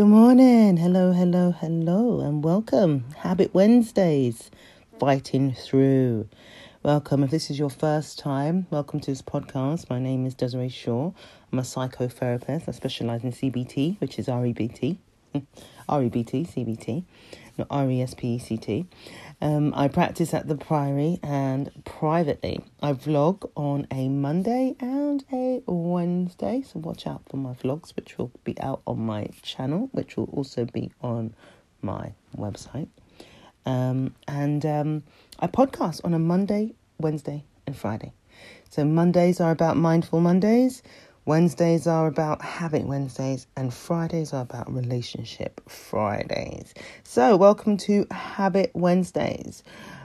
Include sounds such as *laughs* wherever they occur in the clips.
Good morning. Hello, hello, hello, and welcome. Habit Wednesdays, fighting through. Welcome. If this is your first time, welcome to this podcast. My name is Desiree Shaw. I'm a psychotherapist. I specialize in CBT, which is REBT. *laughs* REBT, CBT, not RESPECT. Um, I practice at the Priory and privately. I vlog on a Monday and a Wednesday, so watch out for my vlogs, which will be out on my channel, which will also be on my website. Um, and um, I podcast on a Monday, Wednesday, and Friday. So Mondays are about Mindful Mondays. Wednesdays are about habit Wednesdays, and Fridays are about relationship Fridays. So, welcome to Habit Wednesdays.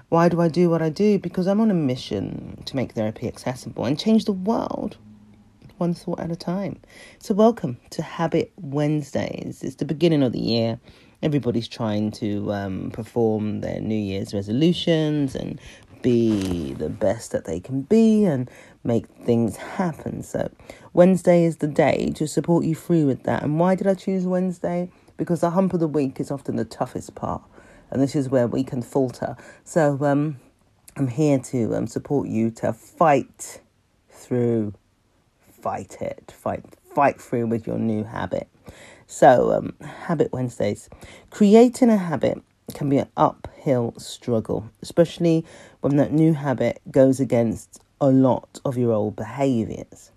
Why do I do what I do? Because I'm on a mission to make therapy accessible and change the world one thought at a time. So, welcome to Habit Wednesdays. It's the beginning of the year. Everybody's trying to um, perform their New Year's resolutions and be the best that they can be and make things happen. So, Wednesday is the day to support you through with that. And why did I choose Wednesday? Because the hump of the week is often the toughest part, and this is where we can falter. So, um, I'm here to um, support you to fight through, fight it, fight, fight through with your new habit. So, um, Habit Wednesdays. Creating a habit can be an uphill struggle, especially when that new habit goes against a lot of your old behaviors.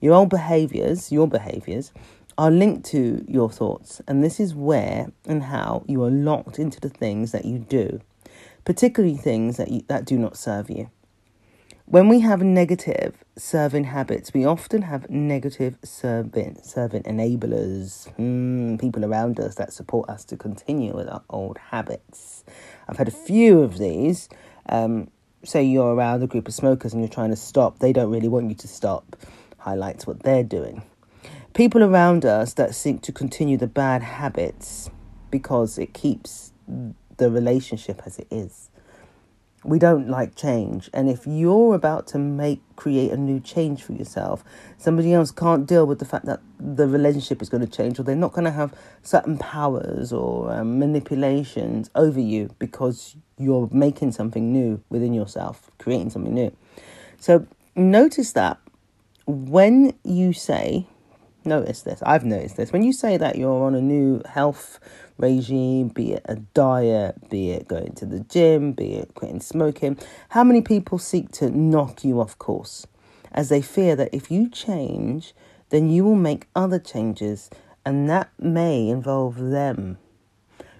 Your old behaviors, your behaviors, are linked to your thoughts, and this is where and how you are locked into the things that you do, particularly things that, you, that do not serve you. When we have negative serving habits, we often have negative serving, serving enablers, mm, people around us that support us to continue with our old habits. I've had a few of these. Um, say you're around a group of smokers and you're trying to stop, they don't really want you to stop. Highlights what they're doing. People around us that seek to continue the bad habits because it keeps the relationship as it is. We don't like change, and if you're about to make create a new change for yourself, somebody else can't deal with the fact that the relationship is going to change, or they're not going to have certain powers or um, manipulations over you because you're making something new within yourself, creating something new. So notice that when you say, notice this, I've noticed this, when you say that you're on a new health regime, be it a diet, be it going to the gym, be it quitting smoking, how many people seek to knock you off course? As they fear that if you change, then you will make other changes and that may involve them.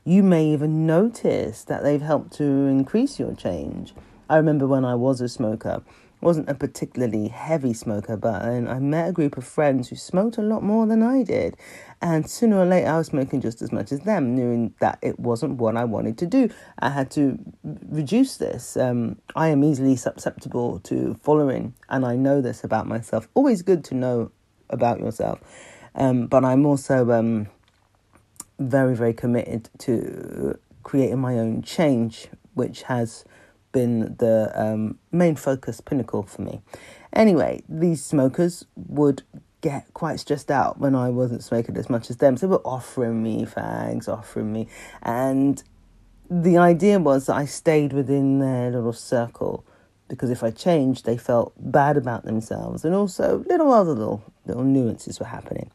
You may even notice that they've helped to increase your change. I remember when I was a smoker, wasn't a particularly heavy smoker, but I met a group of friends who smoked a lot more than I did. And sooner or later, I was smoking just as much as them, knowing that it wasn't what I wanted to do. I had to reduce this. Um, I am easily susceptible to following, and I know this about myself. Always good to know about yourself. Um, but I'm also um, very, very committed to creating my own change, which has been the um, main focus pinnacle for me. Anyway, these smokers would get quite stressed out when I wasn't smoking as much as them. So they were offering me fags, offering me. And the idea was that I stayed within their little circle because if I changed, they felt bad about themselves. And also, little other little, little nuances were happening.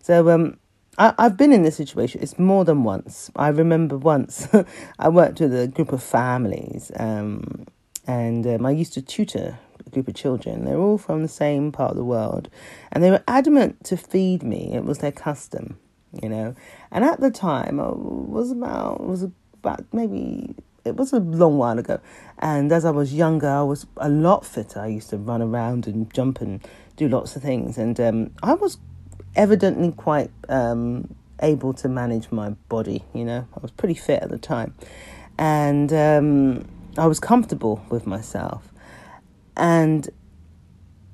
So, um, I, have been in this situation. It's more than once. I remember once *laughs* I worked with a group of families, um, and um, I used to tutor a group of children. They're all from the same part of the world, and they were adamant to feed me. It was their custom, you know. And at the time, I was about was about maybe it was a long while ago. And as I was younger, I was a lot fitter. I used to run around and jump and do lots of things, and um, I was evidently quite um, able to manage my body. You know, I was pretty fit at the time, and um, I was comfortable with myself. And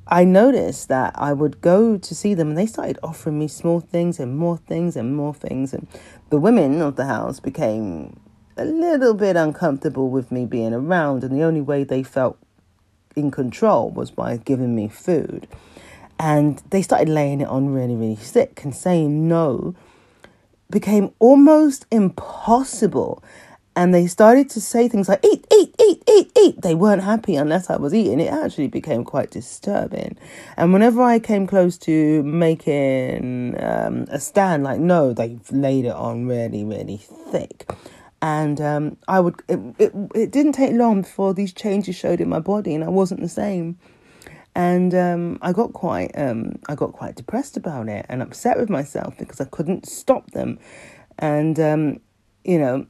I noticed that I would go to see them, and they started offering me small things and more things and more things, and the women of the house became a little bit uncomfortable with me being around, and the only way they felt in control was by giving me food. And they started laying it on really, really thick and saying no became almost impossible. And they started to say things like, eat, eat, eat, eat, eat. They weren't happy unless I was eating. It actually became quite disturbing. And whenever I came close to making um, a stand, like, no, they laid it on really, really thick. And um, I would, it, it, it didn't take long before these changes showed in my body and I wasn't the same and um, I got quite um, I got quite depressed about it and upset with myself because I couldn't stop them, and um, you know,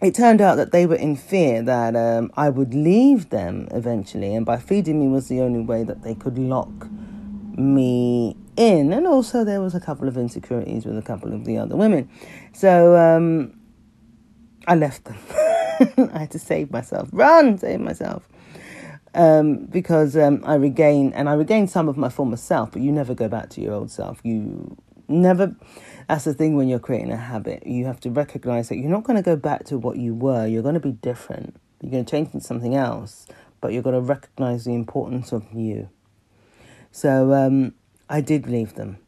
it turned out that they were in fear that um, I would leave them eventually, and by feeding me was the only way that they could lock me in, and also there was a couple of insecurities with a couple of the other women, so um, I left them. *laughs* I had to save myself, run, save myself um, because um, I regain and I regain some of my former self, but you never go back to your old self. You never. That's the thing when you're creating a habit. You have to recognize that you're not going to go back to what you were. You're going to be different. You're going to change into something else, but you're going to recognize the importance of you. So um, I did leave them.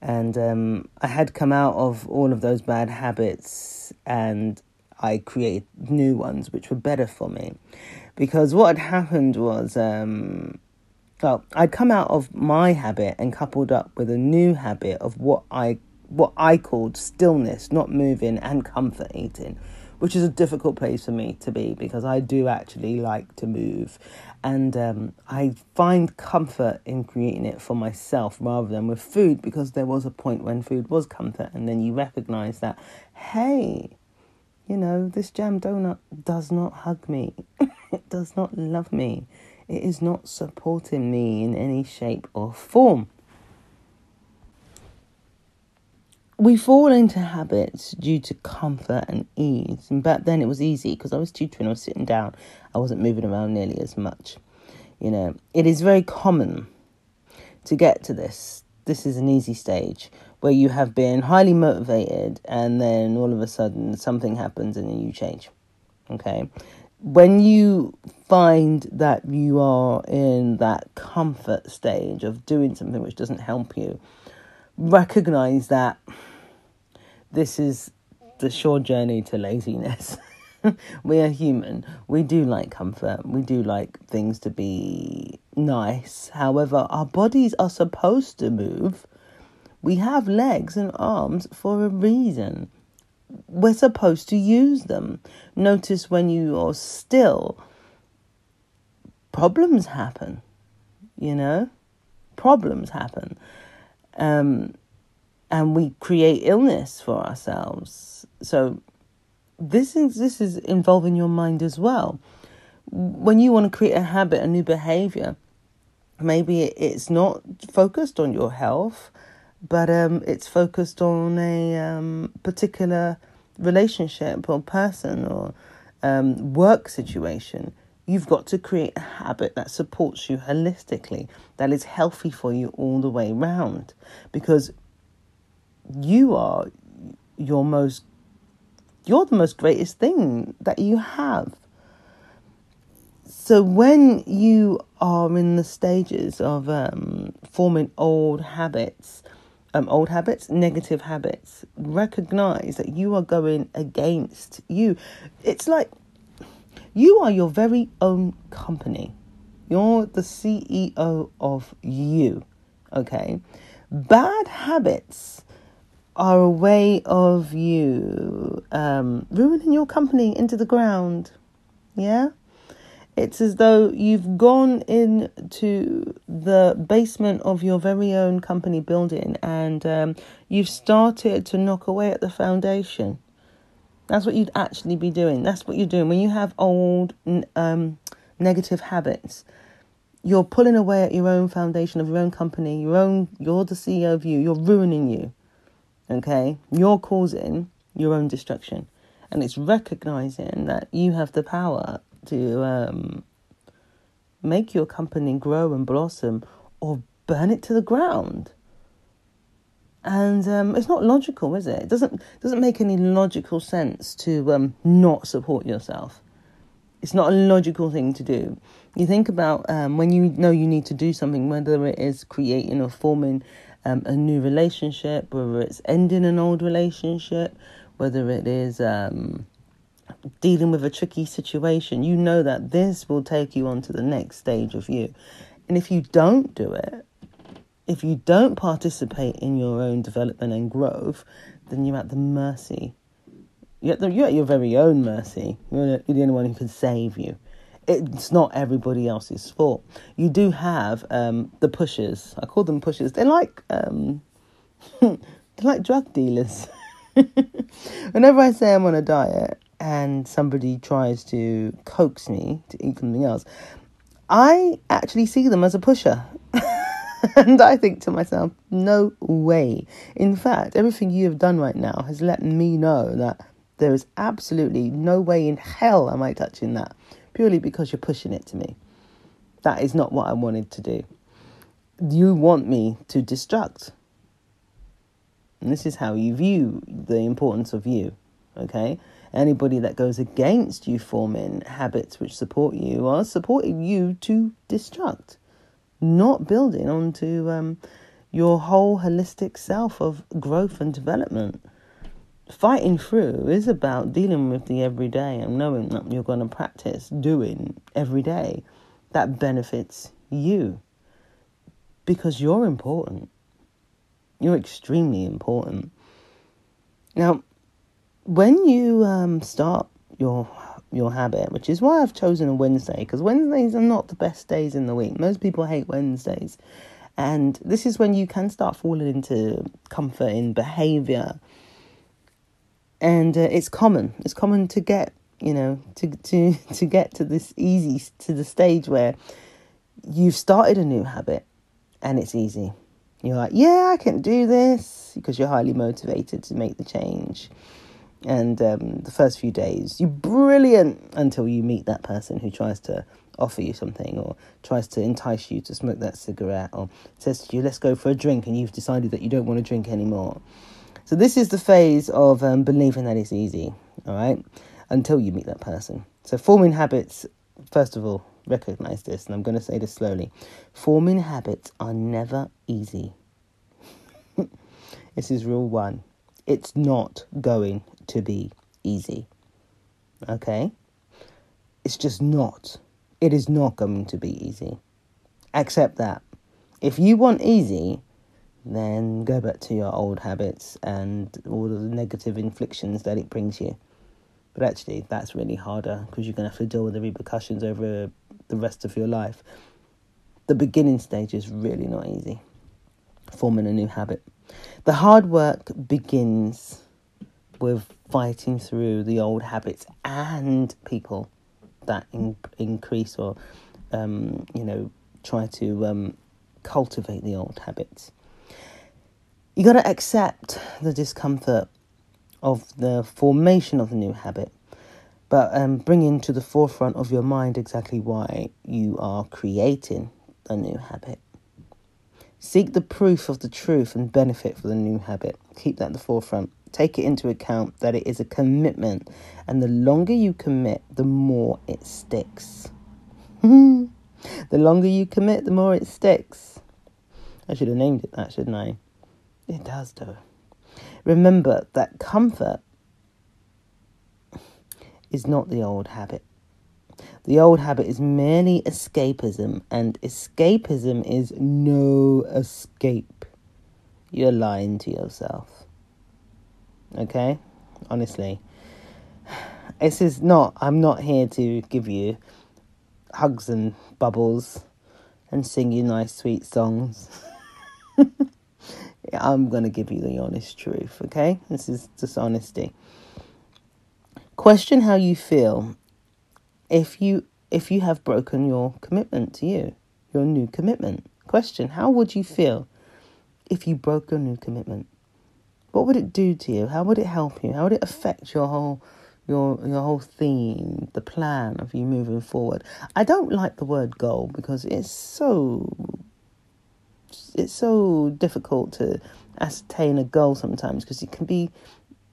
And um, I had come out of all of those bad habits and I created new ones which were better for me because what had happened was, um, well, I'd come out of my habit and coupled up with a new habit of what I what I called stillness, not moving, and comfort eating, which is a difficult place for me to be because I do actually like to move, and um, I find comfort in creating it for myself rather than with food because there was a point when food was comfort, and then you recognize that, hey, you know, this jam donut does not hug me. *laughs* it does not love me. It is not supporting me in any shape or form. We fall into habits due to comfort and ease. And back then it was easy because I was tutoring, I was sitting down, I wasn't moving around nearly as much. You know, it is very common to get to this. This is an easy stage where you have been highly motivated and then all of a sudden something happens and you change. Okay. When you find that you are in that comfort stage of doing something which doesn't help you, recognize that this is the short journey to laziness. *laughs* we are human. We do like comfort. We do like things to be nice. However, our bodies are supposed to move we have legs and arms for a reason. We're supposed to use them. Notice when you are still, problems happen, you know? Problems happen. Um, and we create illness for ourselves. So this is this is involving your mind as well. When you want to create a habit, a new behavior, maybe it's not focused on your health but um, it's focused on a um, particular relationship or person or um, work situation. You've got to create a habit that supports you holistically, that is healthy for you all the way round, because you are your most, you're the most greatest thing that you have. So when you are in the stages of um, forming old habits, um, old habits, negative habits. Recognize that you are going against you. It's like you are your very own company. You're the CEO of you. Okay? Bad habits are a way of you um, ruining your company into the ground. Yeah? It's as though you've gone into the basement of your very own company building and um, you've started to knock away at the foundation. That's what you'd actually be doing. That's what you're doing. When you have old um, negative habits, you're pulling away at your own foundation of your own company, your own, you're the CEO of you, you're ruining you. Okay? You're causing your own destruction. And it's recognizing that you have the power to um, make your company grow and blossom or burn it to the ground. And um, it's not logical, is it? It doesn't doesn't make any logical sense to um, not support yourself. It's not a logical thing to do. You think about um, when you know you need to do something, whether it is creating or forming um, a new relationship, whether it's ending an old relationship, whether it is um, dealing with a tricky situation, you know that this will take you on to the next stage of you. And if you don't do it, if you don't participate in your own development and growth, then you're at the mercy. You're at, the, you're at your very own mercy. You're the, you're the only one who can save you. It's not everybody else's fault. You do have um, the pushers. I call them pushers. They're like um, *laughs* they're like drug dealers. *laughs* Whenever I say I'm on a diet and somebody tries to coax me to eat something else, I actually see them as a pusher. *laughs* and I think to myself, no way. In fact, everything you have done right now has let me know that there is absolutely no way in hell am I touching that purely because you're pushing it to me. That is not what I wanted to do. You want me to destruct. And this is how you view the importance of you, okay? Anybody that goes against you forming habits which support you are supporting you to destruct not building onto um, your whole holistic self of growth and development. Fighting through is about dealing with the everyday and knowing that you're going to practice doing every day that benefits you because you're important. You're extremely important. Now, when you um, start your your habit, which is why I've chosen a Wednesday because Wednesdays are not the best days in the week. Most people hate Wednesdays. And this is when you can start falling into comfort in behavior. And uh, it's common. It's common to get, you know, to to *laughs* to get to this easy to the stage where you've started a new habit and it's easy. You're like, yeah, I can do this because you're highly motivated to make the change and um, the first few days you're brilliant until you meet that person who tries to offer you something or tries to entice you to smoke that cigarette or says to you let's go for a drink and you've decided that you don't want to drink anymore. So this is the phase of um, believing that it's easy all right until you meet that person. So forming habits first of all recognize this and i'm going to say this slowly. Forming habits are never easy. *laughs* This is rule one. It's not going to be easy. Okay? It's just not. It is not going to be easy. Accept that. If you want easy, then go back to your old habits and all the negative inflictions that it brings you. But actually, that's really harder because you're going to have to deal with the repercussions over the rest of your life. The beginning stage is really not easy, forming a new habit. The hard work begins with fighting through the old habits and people that in, increase or um, you know try to um, cultivate the old habits. You got to accept the discomfort of the formation of the new habit, but um, bring into the forefront of your mind exactly why you are creating a new habit. Seek the proof of the truth and benefit for the new habit. Keep that at the forefront take it into account that it is a commitment, and the longer you commit, the more it sticks. *laughs* the longer you commit, the more it sticks. I should have named it that, shouldn't I? It does, though. Remember that comfort is not the old habit. The old habit is merely escapism, and escapism is no escape. You're lying to yourself. Okay? Honestly. This is not, I'm not here to give you hugs and bubbles and sing you nice, sweet songs. *laughs* I'm going to give you the honest truth, okay? This is dishonesty. Question how you feel if you if you have broken your commitment to you, your new commitment. Question how would you feel if you broke your new commitment? What would it do to you? How would it help you? How would it affect your whole your your whole theme, the plan of you moving forward? I don't like the word goal because it's so it's so difficult to ascertain a goal sometimes because it can be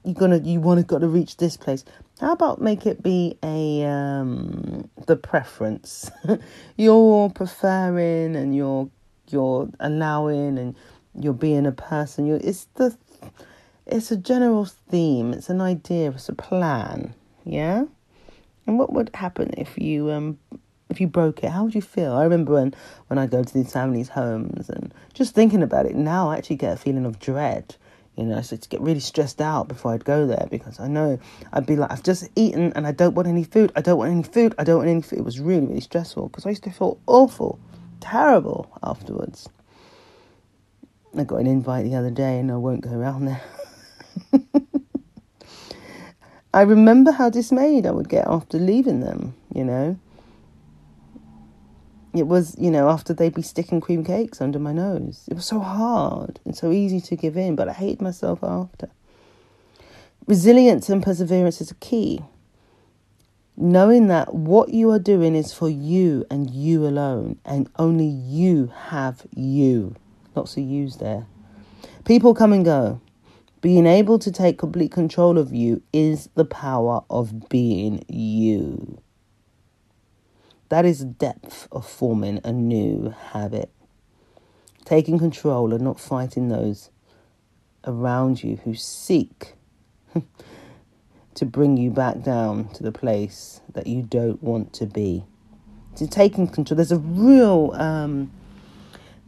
you're gonna you want to got to reach this place. How about make it be a um the preference? *laughs* you're preferring and you're you're allowing and you're being a person. You're, it's the it's a general theme. It's an idea. It's a plan. Yeah. And what would happen if you um if you broke it? How would you feel? I remember when when I go to these families' homes and just thinking about it now, I actually get a feeling of dread. You know, so to get really stressed out before I'd go there because I know I'd be like, I've just eaten and I don't want any food. I don't want any food. I don't want any food. It was really, really stressful because I used to feel awful, terrible afterwards. I got an invite the other day and I won't go around there. *laughs* *laughs* I remember how dismayed I would get after leaving them, you know. It was, you know, after they'd be sticking cream cakes under my nose. It was so hard and so easy to give in, but I hated myself after. Resilience and perseverance is a key. Knowing that what you are doing is for you and you alone, and only you have you. Lots of yous there. People come and go. Being able to take complete control of you is the power of being you. That is depth of forming a new habit. Taking control and not fighting those around you who seek *laughs* to bring you back down to the place that you don't want to be. To taking control, there's a real um,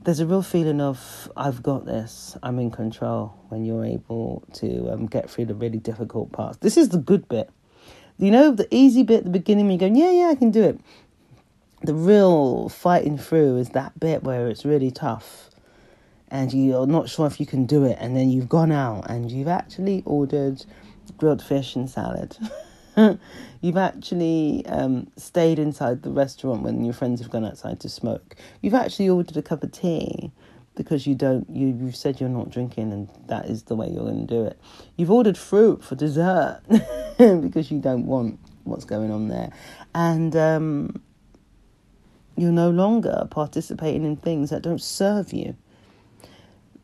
there's a real feeling of I've got this, I'm in control when you're able to um, get through the really difficult parts. This is the good bit. You know, the easy bit at the beginning, you're going, yeah, yeah, I can do it. The real fighting through is that bit where it's really tough and you're not sure if you can do it, and then you've gone out and you've actually ordered grilled fish and salad. *laughs* *laughs* You've actually um, stayed inside the restaurant when your friends have gone outside to smoke. You've actually ordered a cup of tea because you don't you you've said you're not drinking and that is the way you're going to do it. You've ordered fruit for dessert *laughs* because you don't want what's going on there, and um, you're no longer participating in things that don't serve you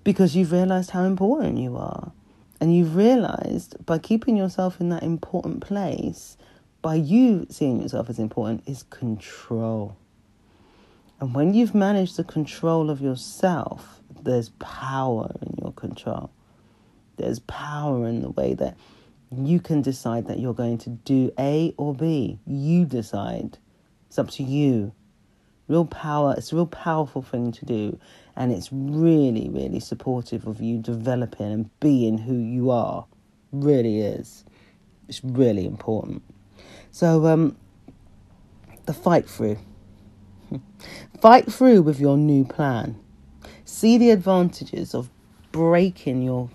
because you've realized how important you are. And you've realized by keeping yourself in that important place, by you seeing yourself as important, is control. And when you've managed the control of yourself, there's power in your control. There's power in the way that you can decide that you're going to do A or B. You decide. It's up to you. Real power, it's a real powerful thing to do and it's really, really supportive of you developing and being who you are. Really is. It's really important. So, um, the fight through. *laughs* fight through with your new plan. See the advantages of breaking your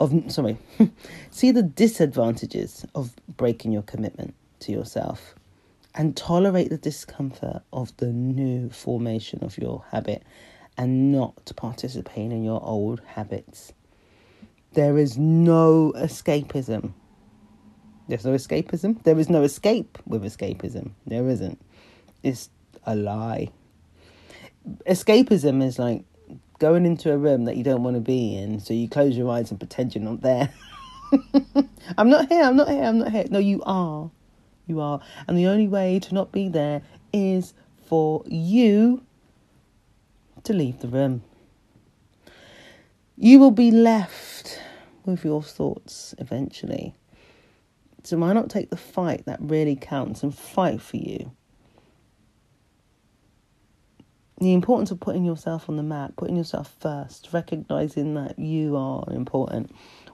of sorry. *laughs* see the disadvantages of breaking your commitment to yourself and tolerate the discomfort of the new formation of your habit and not participating in your old habits. There is no escapism. There's no escapism. There is no escape with escapism. There isn't. It's a lie. Escapism is like going into a room that you don't want to be in, so you close your eyes and pretend you're not there. *laughs* I'm not here, I'm not here, I'm not here. No, you are. You are. And the only way to not be there is for you to leave the room. You will be left with your thoughts eventually. So why not take the fight that really counts and fight for you? The importance of putting yourself on the map, putting yourself first, recognizing that you are important.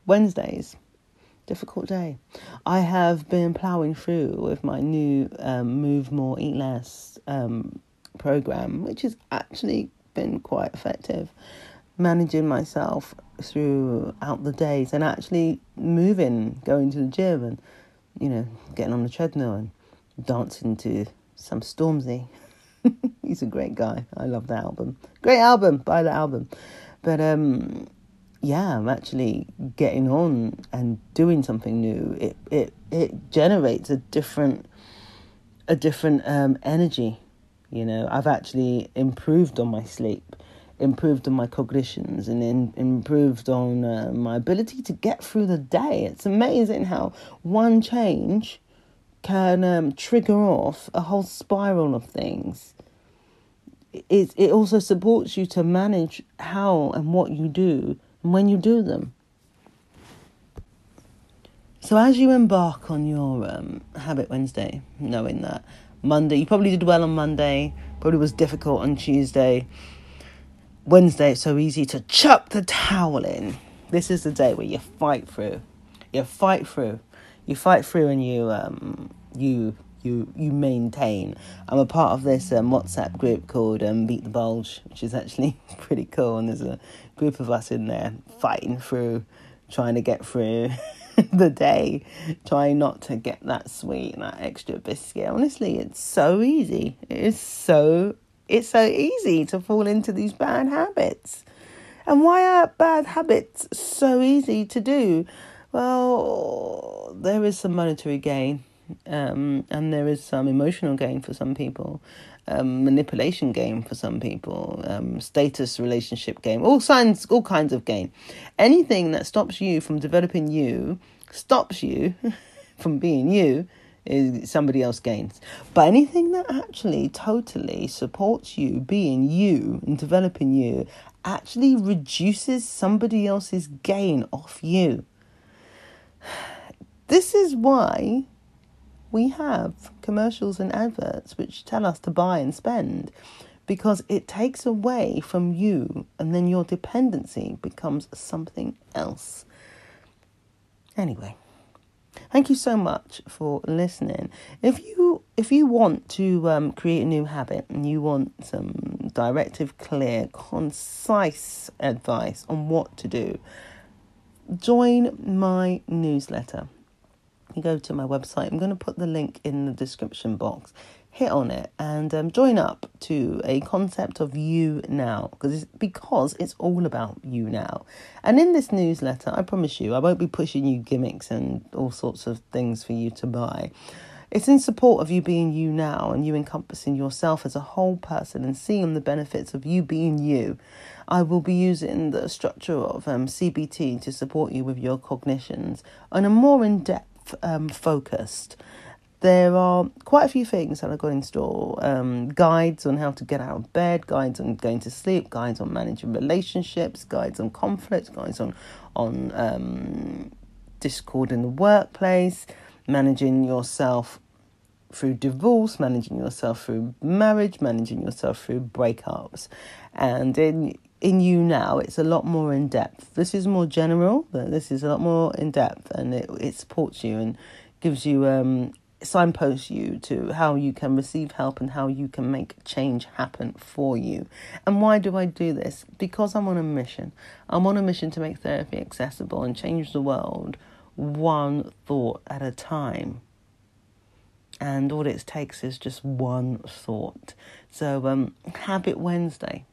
Wednesdays, difficult day. I have been ploughing through with my new um, Move More, Eat Less um, program, which is actually been quite effective managing myself throughout the days and actually moving, going to the gym and, you know, getting on the treadmill and dancing to some Stormzy. *laughs* He's a great guy. I love that album. Great album. Buy the album. But um, yeah, I'm actually getting on and doing something new. It it it generates a different a different um, energy you know, I've actually improved on my sleep, improved on my cognitions, and in, improved on uh, my ability to get through the day. It's amazing how one change can um, trigger off a whole spiral of things. it, it also supports you to manage how and what you do and when you do them. So as you embark on your um, Habit Wednesday, knowing that Monday, you probably did well on Monday, probably was difficult on Tuesday. Wednesday, it's so easy to chuck the towel in. This is the day where you fight through. You fight through. You fight through and you um you you you maintain. I'm a part of this um, WhatsApp group called um, Beat the Bulge, which is actually *laughs* pretty cool. And there's a group of us in there fighting through, trying to get through *laughs* *laughs* the day, trying not to get that sweet and that extra biscuit. Honestly, it's so easy. It is so it's so easy to fall into these bad habits. And why are bad habits so easy to do? Well, there is some monetary gain um, and there is some emotional gain for some people, um, manipulation gain for some people, um, status relationship gain, all kinds, all kinds of gain. Anything that stops you from developing you, stops you *laughs* from being you, is somebody else gains. But anything that actually totally supports you being you and developing you actually reduces somebody else's gain off you. *sighs* This is why we have commercials and adverts which tell us to buy and spend because it takes away from you and then your dependency becomes something else. Anyway, thank you so much for listening. If you if you want to um, create a new habit and you want some directive, clear, concise advice on what to do, join my newsletter you go to my website. I'm going to put the link in the description box. Hit on it and um, join up to a concept of you now because it's, because it's all about you now. And in this newsletter, I promise you, I won't be pushing you gimmicks and all sorts of things for you to buy. It's in support of you being you now and you encompassing yourself as a whole person and seeing the benefits of you being you. I will be using the structure of um, CBT to support you with your cognitions on a more in depth um, focused. There are quite a few things that I've got in store um, guides on how to get out of bed, guides on going to sleep, guides on managing relationships, guides on conflict, guides on, on um, discord in the workplace, managing yourself through divorce, managing yourself through marriage, managing yourself through breakups. And in in you now, it's a lot more in depth. This is more general, but this is a lot more in depth, and it it supports you and gives you um signposts you to how you can receive help and how you can make change happen for you. And why do I do this? Because I'm on a mission. I'm on a mission to make therapy accessible and change the world one thought at a time. And all it takes is just one thought. So, um, Habit Wednesday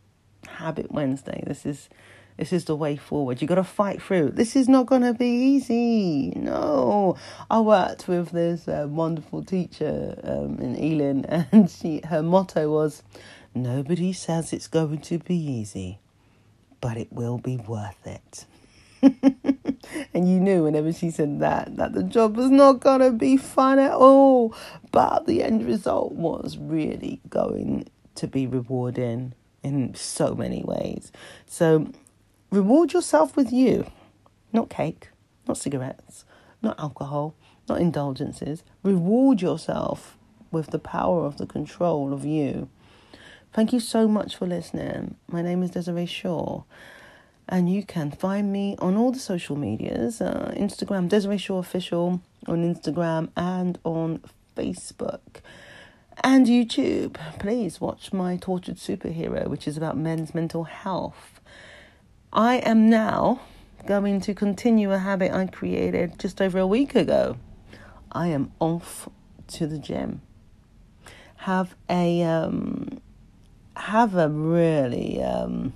Habit Wednesday. This is this is the way forward. You got to fight through. This is not going to be easy. No, I worked with this uh, wonderful teacher um, in Ealing, *laughs* and she her motto was, "Nobody says it's going to be easy, but it will be worth it." *laughs* and you knew whenever she said that that the job was not going to be fun at all, but the end result was really going to be rewarding in so many ways. So reward yourself with you, not cake, not cigarettes, not alcohol, not indulgences. Reward yourself with the power of the control of you. Thank you so much for listening. My name is Desiree Shaw, and you can find me on all the social medias uh, Instagram, Desiree Shaw Official on Instagram and on Facebook and YouTube. Please watch my Tortured Superhero, which is about men's mental health. I am now going to continue a habit I created just over a week ago. I am off to the gym. Have a um, have a really um,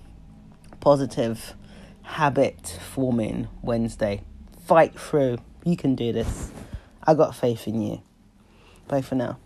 positive habit forming Wednesday. Fight through. You can do this. I got faith in you. Bye for now.